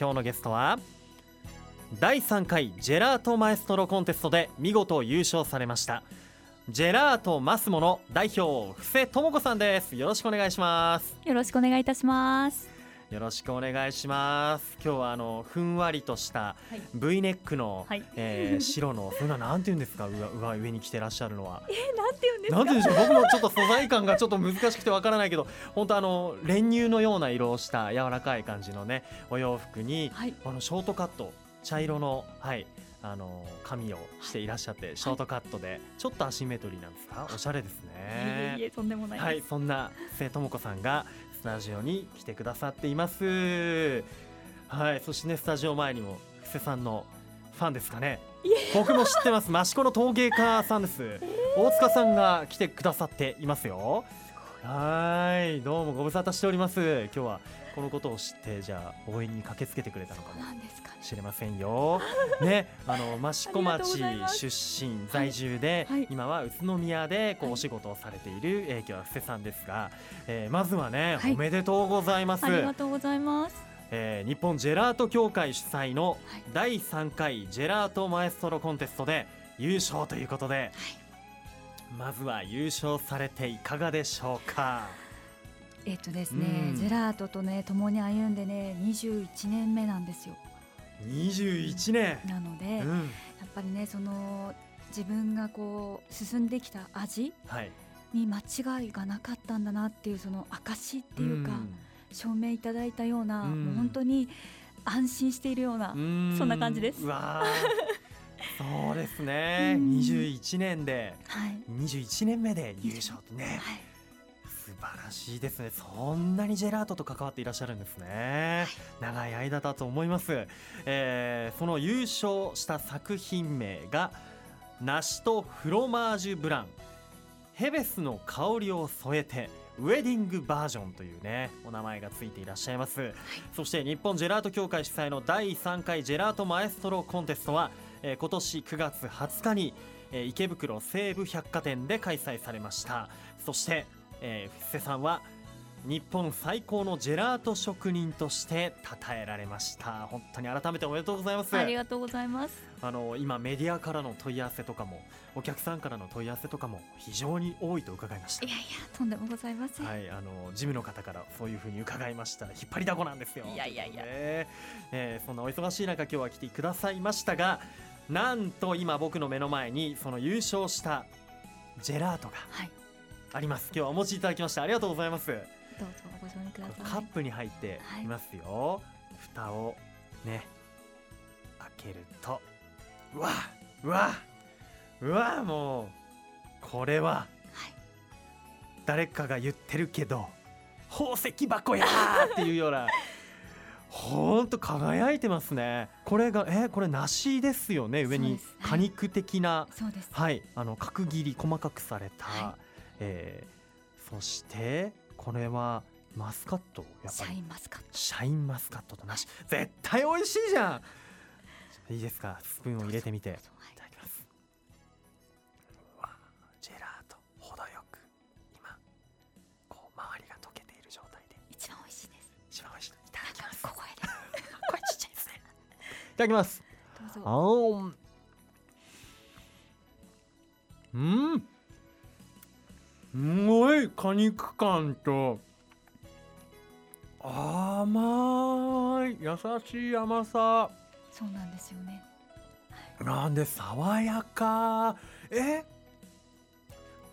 今日のゲストは第3回ジェラートマエストロコンテストで見事優勝されましたジェラートマスモの代表布施智子さんです。よろしくお願いします。よろしくお願いいたします。よろしくお願いします。今日はあのふんわりとした V ネックの、はい、えー、白のそれはなんて言うんですか？上上に着てらっしゃるのは。えー、なんて言うんですなんて言うんでしょう？僕もちょっと素材感がちょっと難しくてわからないけど本当あの練乳のような色をした柔らかい感じのねお洋服に、はい、あのショートカット茶色のはい。あの髪をしていらっしゃって、ショートカットでちょっとアシンメトリーなんですか？おしゃれですね。いえいえとんでもないはいそんな瀬智子さんがスタジオに来てくださっています。はいそしてねスタジオ前にも布施さんのファンですかね。僕も知ってます。益子の陶芸家さんです、えー、大塚さんが来てくださっていますよ。はいどうもご無沙汰しております。今日はこのことを知ってじゃあ応援に駆けつけてくれたのかもしれませんよ。ね、あの益子町出身在住で、はいはい、今は宇都宮でこうお仕事をされている、えー、今日は布施さんですが、えー、まずはね、はい、おめでとうございます。ありがとうございます。えー、日本ジェラート協会主催の第3回ジェラートマエストロコンテストで優勝ということで、まずは優勝されていかがでしょうか？えっとですね、ジェラートとね共に歩んでね21年目なんですよ。21年。なので、うん、やっぱりねその自分がこう進んできた味に間違いがなかったんだなっていうその証っていうか、うん、証明いただいたような、うん、もう本当に安心しているような、そんな感じです。そうですね、うん、21年で、はい、21年目で優勝ってね、はい。素晴らしいですね。そんなにジェラートと関わっていらっしゃるんですね、はい、長い間だと思います、えー、その優勝した作品名が梨とフロマージュブラン。ヘベスの香りを添えてウェディングバージョンというねお名前がついていらっしゃいます、はい、そして日本ジェラート協会主催の第3回ジェラートマエストロコンテストは、えー、今年9月20日に、えー、池袋西武百貨店で開催されました。そしてえー、布施さんは日本最高のジェラート職人として称えられました。本当に改めておめでとうございます。ありがとうございます。あの今メディアからの問い合わせとかもお客さんからの問い合わせとかも非常に多いと伺いました。いやいやとんでもございません。はいあの事務の方からそういうふうに伺いました。引っ張りだこなんですよ。いやいやいや、ね。えー、そんなお忙しい中今日は来てくださいましたがなんと今僕の目の前にその優勝したジェラートが、はい。あります。今日はお持ちいただきましてありがとうございます。どうぞご賞味ください。カップに入っていますよ、はい、蓋をね開けるとうわうわうわもうこれは、はい、誰かが言ってるけど宝石箱やっていうようなほんと輝いてますね。これがえこれ梨ですよね。上に果肉的な、はい、あの角切り細かくされた、はい、えー、そしてこれはマスカット。やっぱり。シャインマスカット。シャインマスカットとなし絶対美味しいじゃん。いいですか？スプーンを入れてみてただきます。どうぞ。あうん。すごい果肉感と。甘い。優しい甘さ。そうなんですよね、なんで爽やか。え？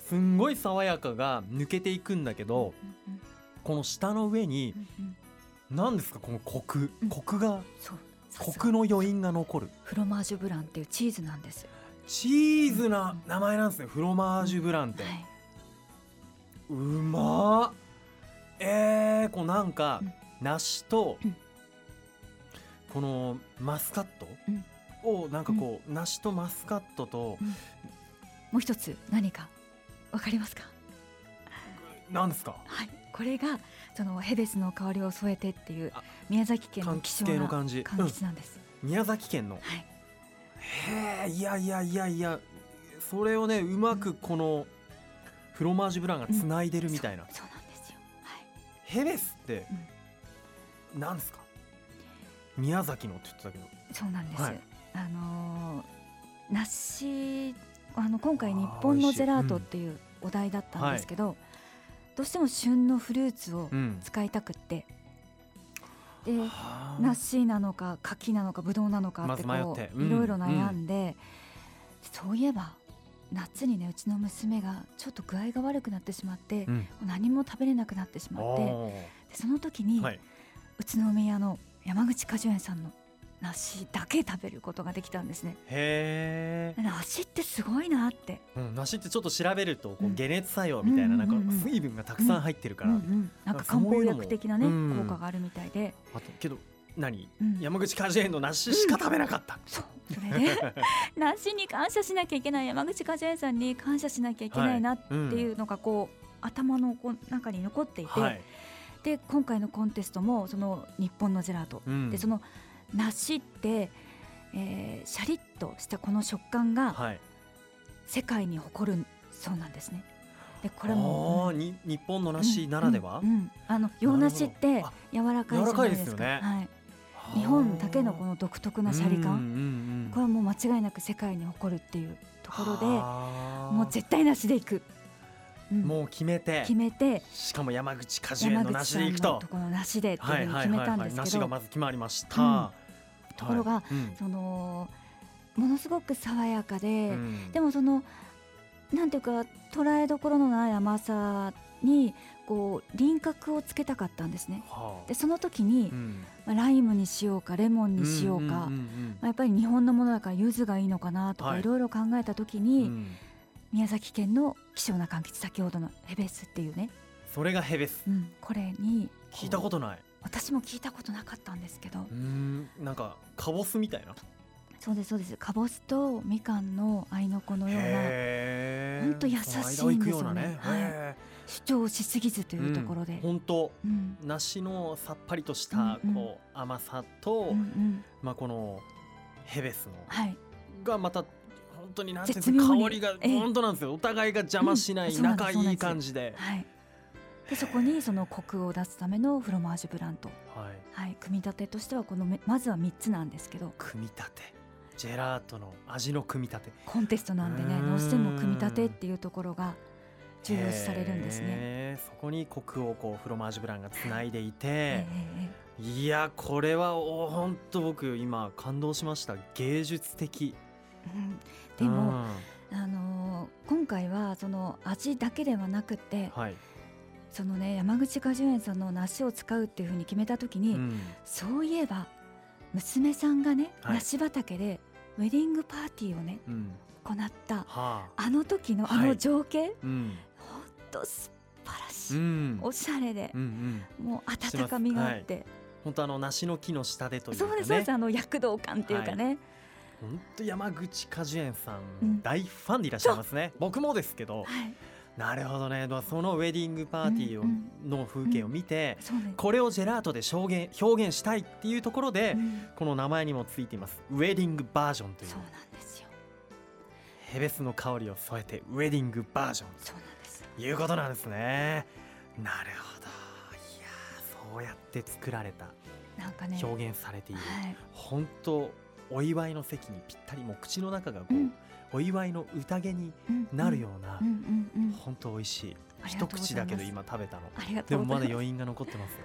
すんごい爽やかが抜けていくんだけど、うんうん、この舌の上に何、うん、ですかこのコク、うん、コクがコクの余韻が残る。フロマージュブランっていうチーズなんです。チーズな名前なんですね、フロマージュブランって、はい。うまえー、こうなんか、梨と、このマスカットをなんかこう、梨とマスカットと、もう一つ何かわかりますか？何ですか？はい。これがそのヘベスの香りを添えてっていう宮崎県の希少な柑橘なんです、うん、宮崎県の、はい、へえいやいやいやいやそれをねうまくこのフロマージュブランがつないでるみたいな、うん、そうなんですよ、はい、ヘベスって何ですか、宮崎のって言ってたけど。そうなんです、はい、あの梨あの今回日本のジェラートっていうお題だったんですけど、どうしても旬のフルーツを使いたくって、うん、で梨なのか柿なのかぶどうなのかってこう、いろいろ悩んで、そういえば夏にねうちの娘がちょっと具合が悪くなってしまって、うん、何も食べれなくなってしまって。でその時に、はい、宇都宮の山口果樹園さんの梨だけ食べることができたんですね。へえ。梨ってすごいなって。うん、梨ってちょっと調べるとこう解熱作用みたいな、なんか水分がたくさん入ってるから、なんか漢方薬的なね効果があるみたいで。あとけど何、うん、山口果樹園の梨しか食べなかった、そうそれで 梨に感謝しなきゃいけない山口果樹園さんに感謝しなきゃいけないなっていうのがこう、頭のこう中に残っていて、はい、で今回のコンテストもその日本のジェラート、うん、でその梨って、えー、シャリッとしたこの食感が世界に誇るそうなんですね。でこれも、うん、に日本の梨ならでは、うんうん、あの洋梨って柔らかいじゃないですか。すね、はい。日本だけのこの独特なシャリ感、これはもう間違いなく世界に誇るっていうところでもう絶対なしでいく、うん、もう決めて。決めて。しかも山口果樹園のなしでいくと。ところなしでっていうふうに決めたんですけど、がまず決まりました、うん、ところが、はい、そのものすごく爽やかで、でもそのなんていうか捉えどころのない甘さにこう輪郭をつけたかったんですね。はあ、でその時に、うん、まあ、ライムにしようかレモンにしようか、まあ、やっぱり日本のものだから柚子がいいのかなとかいろいろ考えた時に、うん、宮崎県の希少な柑橘先ほどのヘベスっていうね。それがヘベス、うん、これに聞いたことない。私も聞いたことなかったんですけど。うんなんかカボスみたいな。そうですそうです。かぼすとみかんの合いの子のような本当優しいんですよね、ね、はい。主張しすぎずというところで、本当、うん、梨のさっぱりとしたこう甘さと、うんうん、まあこのヘベスの、はい、がまた本当になんて香りが本当なんですよ。お互いが邪魔しない、仲いい感じで。はい。でそこにそのコクを出すためのフロマージュブランド、はい、はい、組み立てとしてはこのまずは3つなんですけど。組み立て。ジェラートの味の組み立て。コンテストなんでねどうしても組み立てっていうところが重要視されるんですね。そこにコクをこうフロマージュブランがつないでいて、いやこれは本当僕今感動しました。芸術的。うん、でも、うん、あのー、今回はその味だけではなくて、はい、そのね山口果樹園さんの梨を使うっていうふうに決めた時に、うん、そういえば娘さんがね、はい、梨畑でウェディングパーティーをね、うん、行った、はあ、あの時のあの情景、はいうん、と素晴らしい、うん、おしゃれで、うんうん、もう温かみがあって、本当あの梨の木の下でというか、ね、そうですそうです。あの躍動感っていうかね、はい本当山口果樹園さん、うん、大ファンでいらっしゃいますね。僕もですけど、はい、なるほどね。そのウェディングパーティーを、うんうん、の風景を見て、うん、これをジェラートで表現表現したいっていうところで、うん、この名前にもついています。ウェディングバージョンという。そうなんですよ。ヘベスの香りを添えてウェディングバージョンそうなんいうことなんですね。なるほど。いやそうやって作られたなんかね表現されている、はい、本当お祝いの席にぴったりもう口の中がこう、うん、お祝いの宴になるような、本当美味しい。一口だけど今食べたの。でもまだ余韻が残ってますよ。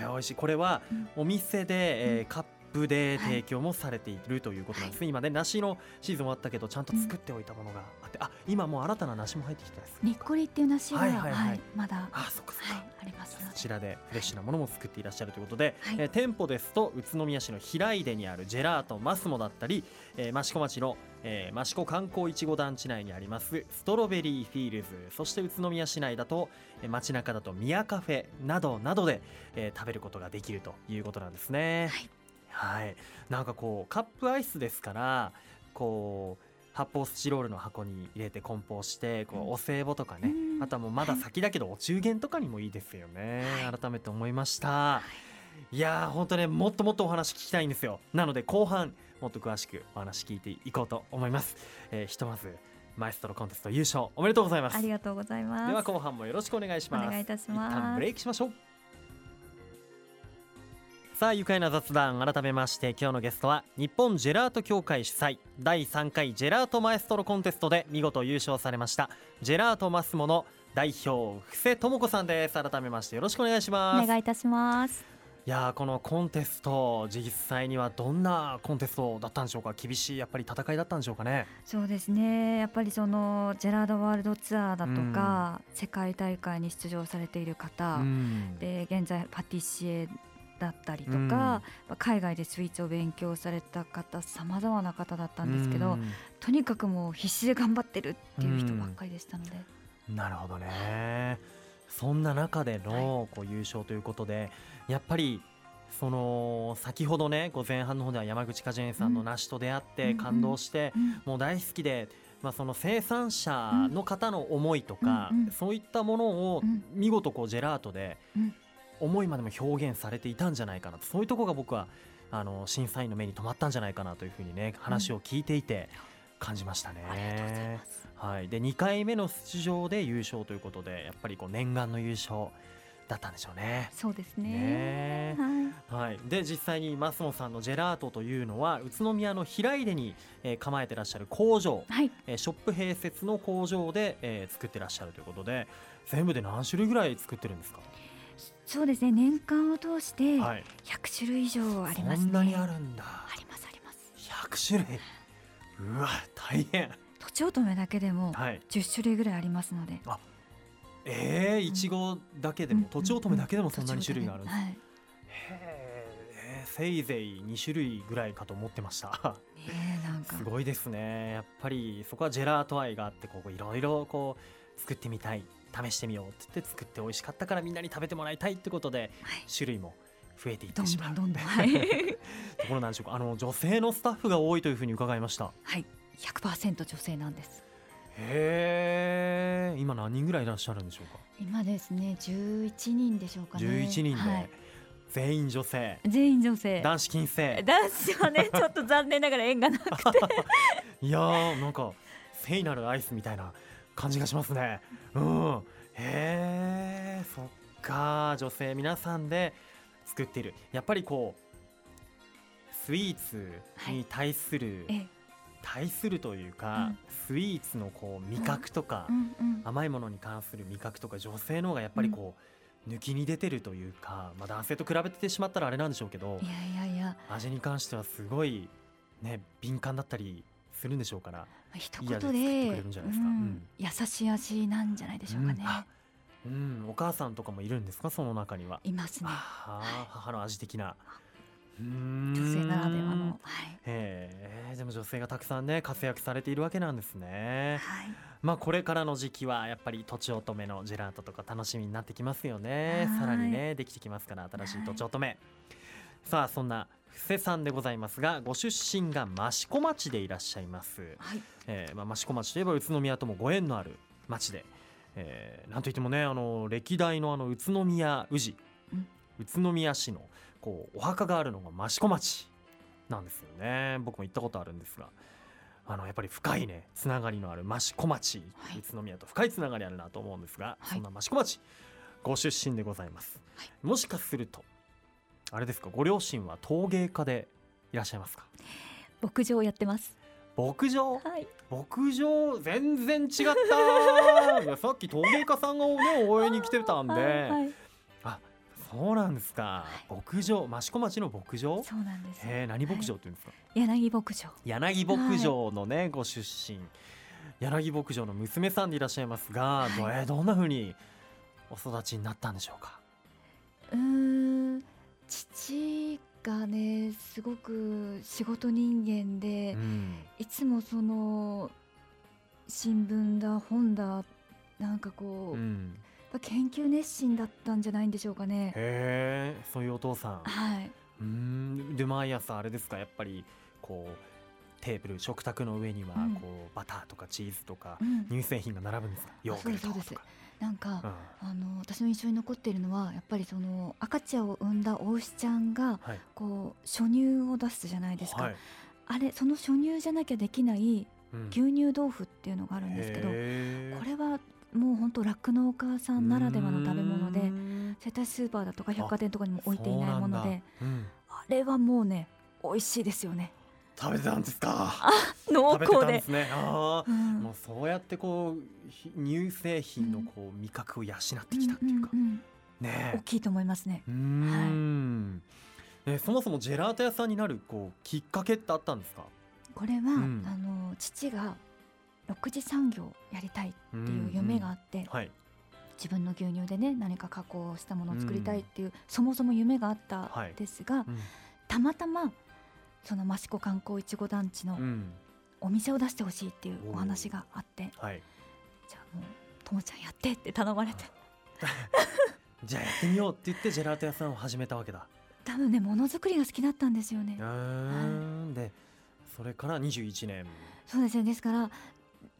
えー、美味しい。これはお店で、えー、カップで提供もされているということなんですね、はい、今ね梨のシーズン終わったけどちゃんと作っておいたものがあって、うん、あ今もう新たな梨も入ってきたですにっこりっていう梨は、はいはい。はい、まだ。あそっかそっか、はい、あります。こちらでフレッシュなものも作っていらっしゃるということで、はい、えー、店舗ですと宇都宮市の平出にあるジェラートマスモだったり、えー、益子町のえー、益子観光いちご団地内にありますストロベリーフィールズそして宇都宮市内だと、えー、街中だと宮カフェなどなどで、えー、食べることができるということなんですね。はいはい、なんかこうカップアイスですからこう発泡スチロールの箱に入れて梱包してこうお歳暮とかね、うん、あとはもうまだ先だけどお中元とかにもいいですよね、はい、改めて思いました、はい、いやー本当ねもっともっとお話聞きたいんですよ。なので後半もっと詳しくお話聞いていこうと思います、えー、ひとまずマエストロコンテスト優勝おめでとうございます。ありがとうございます。では後半もよろしくお願いします。お願いいたします。一旦ブレイクしましょうさあ愉快な雑談改めまして今日のゲストは日本ジェラート協会主催第3回ジェラートマエストロコンテストで見事優勝されましたジェラートマスモの代表布施智子さんです。改めましてよろしくお願いします。お願いいたします。いやこのコンテスト実際にはどんなコンテストだったんでしょうか。厳しいやっぱり戦いだったんでしょうかね。そうですね。やっぱりそのジェラードワールドツアーだとか、うん、世界大会に出場されている方、うん、で現在パティシエだったりとか、うん、海外でスイーツを勉強された方さまざまな方だったんですけど、うん、とにかくもう必死で頑張ってるっていう人ばっかりでしたので。うん、なるほどね。そんな中でのこう優勝ということで、やっぱりその先ほどね午前半の方では山口果樹園さんの梨と出会って感動して、もう大好きで。まあ、その生産者の方の思いとか、そういったものを見事こうジェラートで思いまでも表現されていたんじゃないかなとそういうところが僕はあの審査員の目に留まったんじゃないかなというふうにね話を聞いていて感じましたね。はい、で2回目の出場で優勝ということでやっぱりこう念願の優勝だったんでしょうね。そうですね。ねはい、はい、で実際に増野さんのジェラートというのは宇都宮の平出に、えー、構えてらっしゃる工場、はい、えー、ショップ併設の工場で、えー、作ってらっしゃるということで全部で何種類ぐらい作ってるんですか？そうですね。年間を通して100種類以上あります、ね、そんなにあるんだ。ありますあります。100種類？うわ大変。とちおとめだけでも10種類ぐらいありますので、はい、ええー、いちごだけでも、とちおとめだけでもそんなに種類があるんです、はい、へえせいぜい2種類ぐらいかと思ってました。えなんか。すごいですね。やっぱりそこはジェラート愛があってこういろいろこう作ってみたい試してみようって言って作って美味しかったからみんなに食べてもらいたいってことで、はい、種類も増えていってしまう。どんどん、はい、ところなんでしょうか。あの女性のスタッフが多いというふうに伺いました。はい。100%女性なんです。へえ今何人ぐらいいらっしゃるんでしょうか？今ですね11人でしょうかね。11人で、はい、全員女性。全員女性。男子禁制。男子はね ちょっと残念ながら縁がなくて。いやーなんか聖なるアイスみたいな感じがしますね。うん、へえそっか。女性皆さんで作っている。やっぱりこうスイーツに対する、はい、対するというか、うん、スイーツのこう味覚とか、うん。うん。うん、甘いものに関する味覚とか女性の方がやっぱりこう、抜きに出てるというか、まあ、男性と比べてしまったらあれなんでしょうけどいやいやいや。味に関してはすごい、ね、敏感だったりするんでしょうから一言で優しい味なんじゃないでしょうかね。うん、お母さんとかもいるんですか？その中には。いますね。母の味的な。女性ならではの、はい、えでも女性がたくさんね活躍されているわけなんですね。はい、まあこれからの時期はやっぱりとちおとめのジェラートとか楽しみになってきますよね。さらにねできてきますから新しいとちおとめ。さあそんな布施さんでございますがご出身が益子町でいらっしゃいます、はい。えーまあ、益子町といえば宇都宮ともご縁のある町で、えー、なんといってもねあの歴代のあの宇都宮宇治、うん、宇都宮市のこうお墓があるのが益子町なんですよね。僕も行ったことあるんですが。あのやっぱり深いねつながりのある益子町、はい、宇都宮と深いつながりあるなと思うんですが、はい、そんな益子町ご出身でございます、はい、もしかするとあれですか？ご両親は陶芸家でいらっしゃいますか？牧場やってます。牧場、はい、牧場全然違った。さっき陶芸家さんがね応援に来てたんで、はい、あそうなんですか、はい、牧場？益子町の牧場？そうなんです。えー、何牧場っていうんですか、柳牧場。柳牧場のね、ご出身。柳牧場の娘さんでいらっしゃいますが、どえどんなふうにお育ちになったんでしょうか？うん父がねすごく仕事人間で、うん、いつもその新聞だ本だなんかこう、うん、研究熱心だったんじゃないんでしょうかね。へえそういうお父さん。はい。うんで毎朝あれですかやっぱりこうテーブル食卓の上にはこう、うん、バターとかチーズとか、乳製品が並ぶんですか、ヨーグルトとか。なんか、うん、あの私の印象に残っているのはやっぱりその赤ちゃんを産んだお牛ちゃんが、はい、こう初乳を出すじゃないですか、はい、あれその初乳じゃなきゃできない牛乳豆腐っていうのがあるんですけど、うん、これはもう本当酪農家さんならではの食べ物で絶対スーパーだとか百貨店とかにも置いていないものであ,、うん、あれはもうね美味しいですよね食べてたんですか？濃厚で。すね。あ、うん、もうそうやってこう乳製品のこう味覚を養ってきたっていうか、うんうんうん、ね大きいと思いますね。うん。はい。ね、そもそもジェラート屋さんになるこうきっかけってあったんですか？これは、うん、あの父が6次産業やりたいっていう夢があって、うんうんはい、自分の牛乳でね何か加工したものを作りたいっていう、うん、そもそも夢があったんですが、はいうん、たまたまその益子観光いちご団地のお店を出してほしいっていうお話があって、はい、じゃあもうともちゃんやってって頼まれて。じゃあやってみようって言ってジェラート屋さんを始めたわけだ。多分ねものづくりが好きだったんですよね。はい、でそれから21年。そうですね。ですから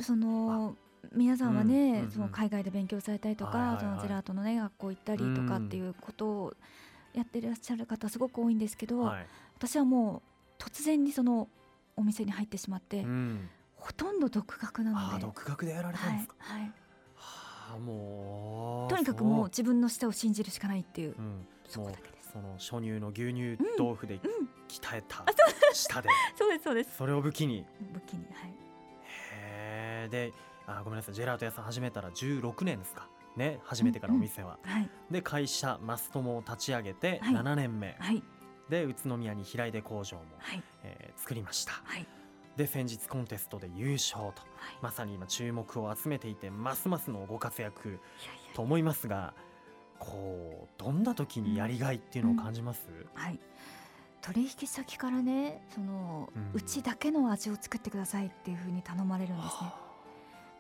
その皆さんはね、うん、その海外で勉強されたりとか、そのジェラートのね学校行ったりとかっていうことをやってらっしゃる方すごく多いんですけど、はい、私はもう突然にそのお店に入ってしまって、うん、ほとんど独学なので。独学でやられたんですか、はい、はい。はあ、もうとにかくもう自分の舌を信じるしかないっていう、うん、そこだけです。その初乳の牛乳豆腐で鍛えた舌で、そうですそうです。それを武器に。武器にはい。へえであごめんなさい。ジェラート屋さん始めたら16年ですか？ね初めてからお店は、うんうんはい、で会社マストモを立ち上げて7年目、はい、で宇都宮に平出工場も、はい、えー、作りました、はい、で先日コンテストで優勝と、まさに今注目を集めていてますますのご活躍と思いますがこうどんな時にやりがいっていうのを感じます、うん、はい。取引先からねその、うちだけの味を作ってくださいっていうふうに頼まれるんですね。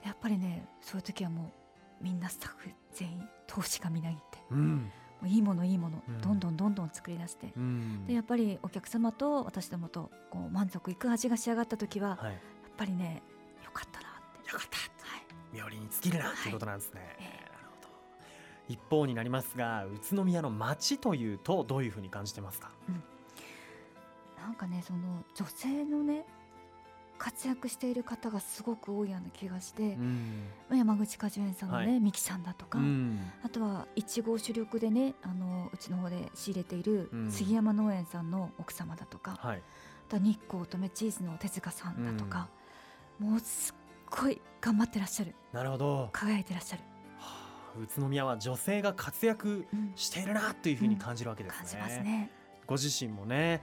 やっぱりねそういう時はもうみんなスタッフ全員投資がみなぎって、うん、いいものいいもの、どんどんどんどん作り出して、うん、でやっぱりお客様と私どもとこう満足いく味が仕上がった時は、はい、やっぱりねよかったなって。よかった、はい、妙利に尽きるなっていうことなんですね。はい。えー一方になりますが宇都宮の街というとどういうふうに感じてますか、うん、なんかねその女性のね活躍している方がすごく多いような気がして、うん、山口果樹園さんのね、はい、三木さんだとか、うん、あとはいちご主力でねあのうちの方で仕入れている杉山農園さんの奥様だとか、うん、あとは日光乙女チーズの手塚さんだとか、もうすっごい頑張ってらっしゃる。なるほど。輝いてらっしゃる。宇都宮は女性が活躍しているなというふうに感じるわけですね。感じますねご自身もね。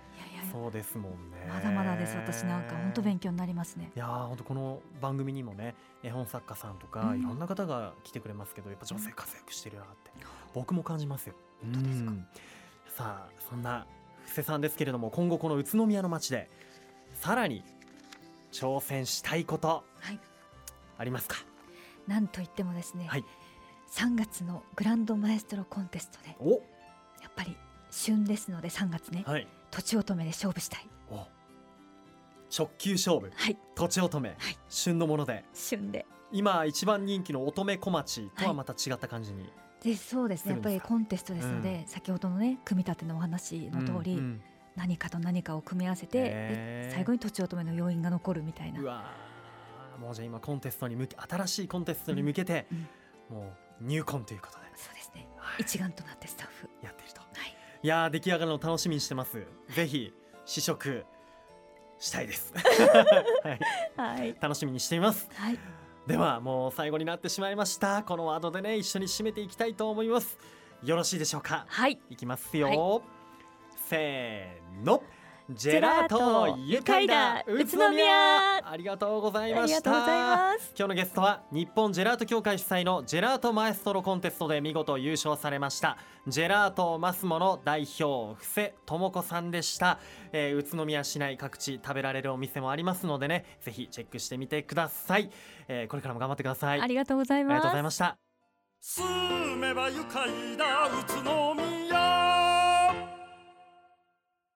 そうですもんね。まだまだです私なんか本当勉強になりますね。いや本当この番組にもね絵本作家さんとか、うん、いろんな方が来てくれますけどやっぱ女性活躍してるなって、僕も感じますよ。本当ですか？さあそんな布施さんですけれども今後この宇都宮の街でさらに挑戦したいこと、はい、ありますか？なんといってもですね、はい、3月のグランドマエストロコンテストでやっぱり旬ですので3月ね、はい、とちおとめで勝負したい。直球勝負、はい、とちおとめ、はい、旬のもので。旬で。今一番人気の乙女小町とはまた違った感じに、でそうですね。やっぱりコンテストですので、うん、先ほどのね組み立てのお話の通り、うんうん、何かと何かを組み合わせて、えー、最後にとちおとめの要因が残るみたいな。うわもうじゃあ今コンテストに向け新しいコンテストに向けて、もう入魂ということで。そうですね、はい、一丸となってスタッフやっていると、はい、いや出来上がるの楽しみにしてます、ぜひ試食したいです。はい、はい、楽しみにしています、はい、ではもう最後になってしまいました。このワードでね一緒に締めていきたいと思います。よろしいでしょうか？はい。いきますよ、はい、せーのジェラート愉快だ宇都宮。ありがとうございました。今日のゲストは日本ジェラート協会主催のジェラートマエストロコンテストで見事優勝されました。ジェラートマスモの代表布施智子さんでした、えー、宇都宮市内各地食べられるお店もありますのでねぜひチェックしてみてください、えー、これからも頑張ってください。ありがとうございます。ありがとうございました。住めば愉快だ宇都宮